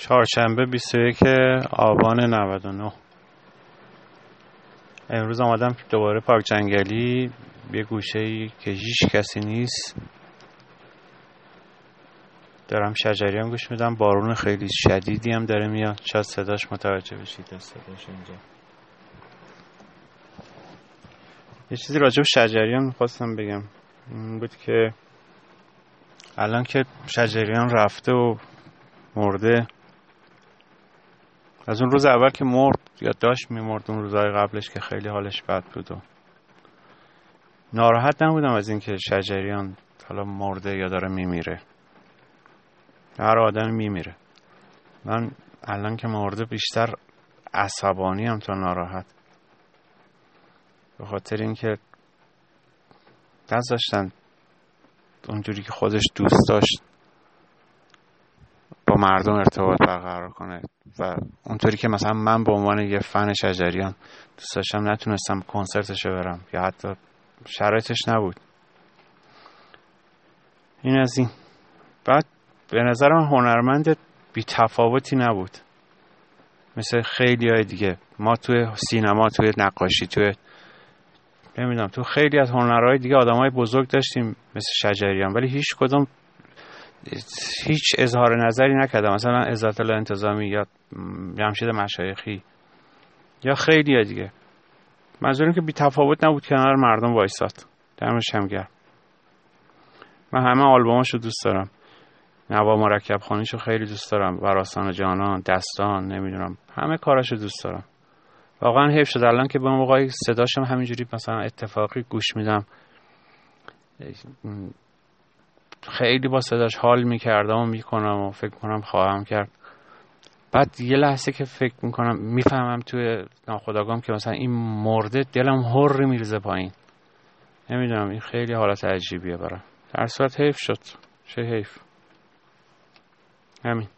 چهارشنبه 21 آبان 99 امروز آمدم دوباره پارک جنگلی. یه گوشه ای که هیچ کسی نیست. دارم شجریان گوش میدم. بارون خیلی شدیدی هم داره میاد. شاید صداش متوجه بشید. صداش اینجا. یه چیزی راجب شجریان می‌خواستم بگم. این بود که الان که شجریان رفته و مرده از اون روز اول که مرد یا داشت میمرد اون روزهای قبلش که خیلی حالش بد بود و ناراحت نبودم از اینکه شجریان حالا مرده یا داره میمیره. هر آدم میمیره. من الان که مرده بیشتر عصبانی هم تا ناراحت. به خاطر اینکه نذاشتن اونجوری که خودش دوست داشت با مردم ارتباط برقرار کنه. و اونطوری که مثلا من به عنوان یه فن شجریان دوست داشتم نتونستم کنسرتش برم یا حتی شرایطش نبود. این از این. بعد به نظرم هنرمند بی تفاوتی نبود. مثل خیلی های دیگه. ما توی سینما توی نقاشی توی نمی‌دونم تو خیلی از هنرهای دیگه آدم های بزرگ داشتیم مثل شجریان. ولی هیچ کدوم هیچ اظهار نظری نکردم. مثلا عزت الله انتظامی یا جمشید مشایخی یا خیلی دیگه. منظورم که بی تفاوت نبود کنار مردم وایساد. دمش هم گرم. من همه آلبوماشو دوست دارم. نوا مرکب خانیشو خیلی دوست دارم. وراسان جانان دستان نمی‌دونم. همه کاراشو دوست دارم. واقعا حیف شد. الان که به موقعی صداشم همینجوری مثلا اتفاقی گوش میدم. خیلی با صداش حال می‌کردم و می‌کنم و فکر کنم خواهم کرد. بعد یه لحظه که فکر می‌کنم می‌فهمم توی ناخداگام که مثلا این مرده دلم هر میرزه پایین. نمی‌دونم این خیلی حالت عجیبیه برام. در صورت حیف شد. چه حیف. همین.